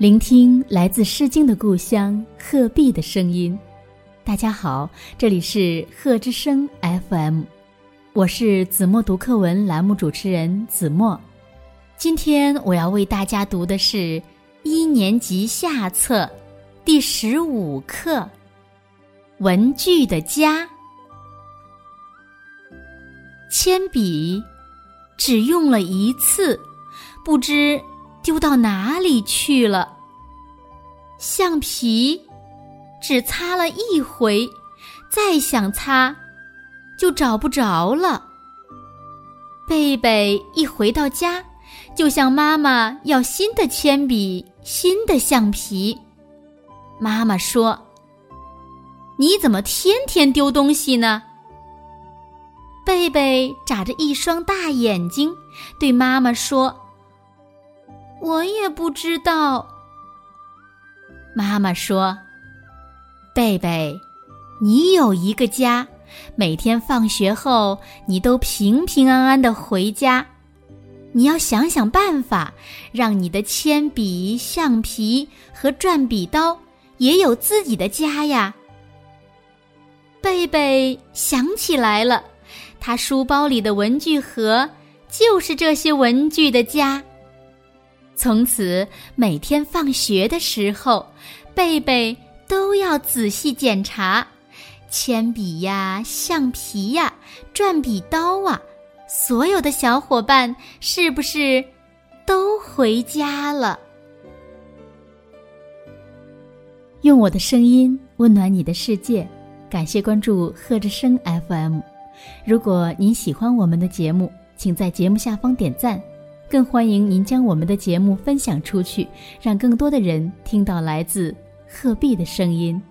聆听来自《诗经》的故乡鹤壁的声音。大家好，这里是鹤之声 FM，我是子墨读课文栏目主持人子墨。今天我要为大家读的是一年级下册第十五课《文具的家》。铅笔只用了一次，不知。丢到哪里去了？橡皮只擦了一回，再想擦就找不着了。贝贝一回到家，就向妈妈要新的铅笔、新的橡皮。妈妈说：“你怎么天天丢东西呢？”贝贝眨着一双大眼睛，对妈妈说。我也不知道。妈妈说：“贝贝，你有一个家，每天放学后你都平平安安的回家。你要想想办法，让你的铅笔、橡皮和转笔刀也有自己的家呀。”贝贝想起来了，他书包里的文具盒就是这些文具的家。从此，每天放学的时候，贝贝都要仔细检查铅笔呀、橡皮呀、转笔刀啊，所有的小伙伴是不是都回家了？用我的声音温暖你的世界，感谢关注贺之声 FM。如果您喜欢我们的节目，请在节目下方点赞。更欢迎您将我们的节目分享出去，让更多的人听到来自鹤壁的声音。